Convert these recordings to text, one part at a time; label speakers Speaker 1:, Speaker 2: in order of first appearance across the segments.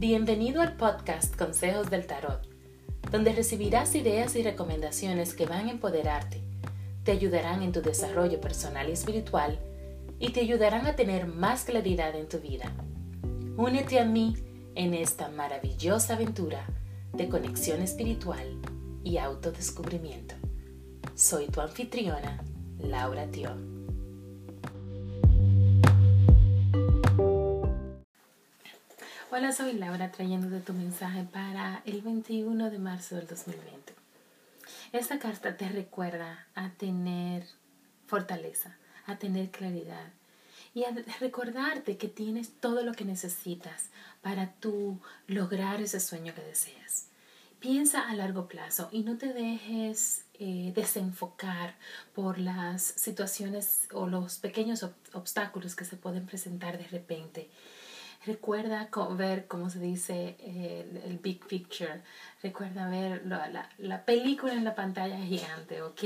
Speaker 1: Bienvenido al podcast Consejos del Tarot, donde recibirás ideas y recomendaciones que van a empoderarte, te ayudarán en tu desarrollo personal y espiritual y te ayudarán a tener más claridad en tu vida. Únete a mí en esta maravillosa aventura de conexión espiritual y autodescubrimiento. Soy tu anfitriona, Laura Tio. Hola, soy Laura trayéndote tu mensaje para el 21 de marzo del 2020. Esta carta te recuerda a tener fortaleza, a tener claridad y a recordarte que tienes todo lo que necesitas para tú lograr ese sueño que deseas. Piensa a largo plazo y no te dejes eh, desenfocar por las situaciones o los pequeños obstáculos que se pueden presentar de repente. Recuerda ver, como se dice, el, big picture. Recuerda ver la, la, película en la pantalla gigante, ¿ok?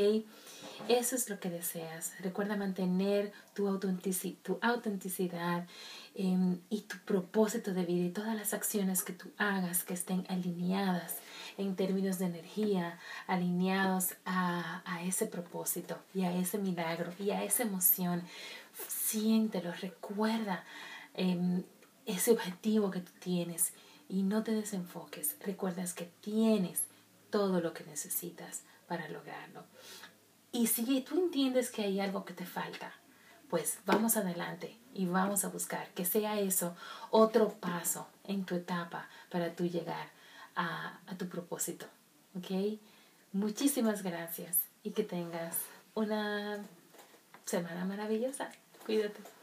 Speaker 1: Eso es lo que deseas. Recuerda mantener tu, autenticidad, tu autenticidad em, y tu propósito de vida y todas las acciones que tú hagas que estén alineadas en términos de energía, alineados a, ese propósito y a ese milagro y a esa emoción. Siéntelo, recuerda em, ese objetivo que tú tienes y no te desenfoques. Recuerdas que tienes todo lo que necesitas para lograrlo. Y si tú entiendes que hay algo que te falta, pues vamos adelante y vamos a buscar que sea eso otro paso en tu etapa para tú llegar a, tu propósito. ¿Ok? Muchísimas gracias y que tengas una semana maravillosa. Cuídate.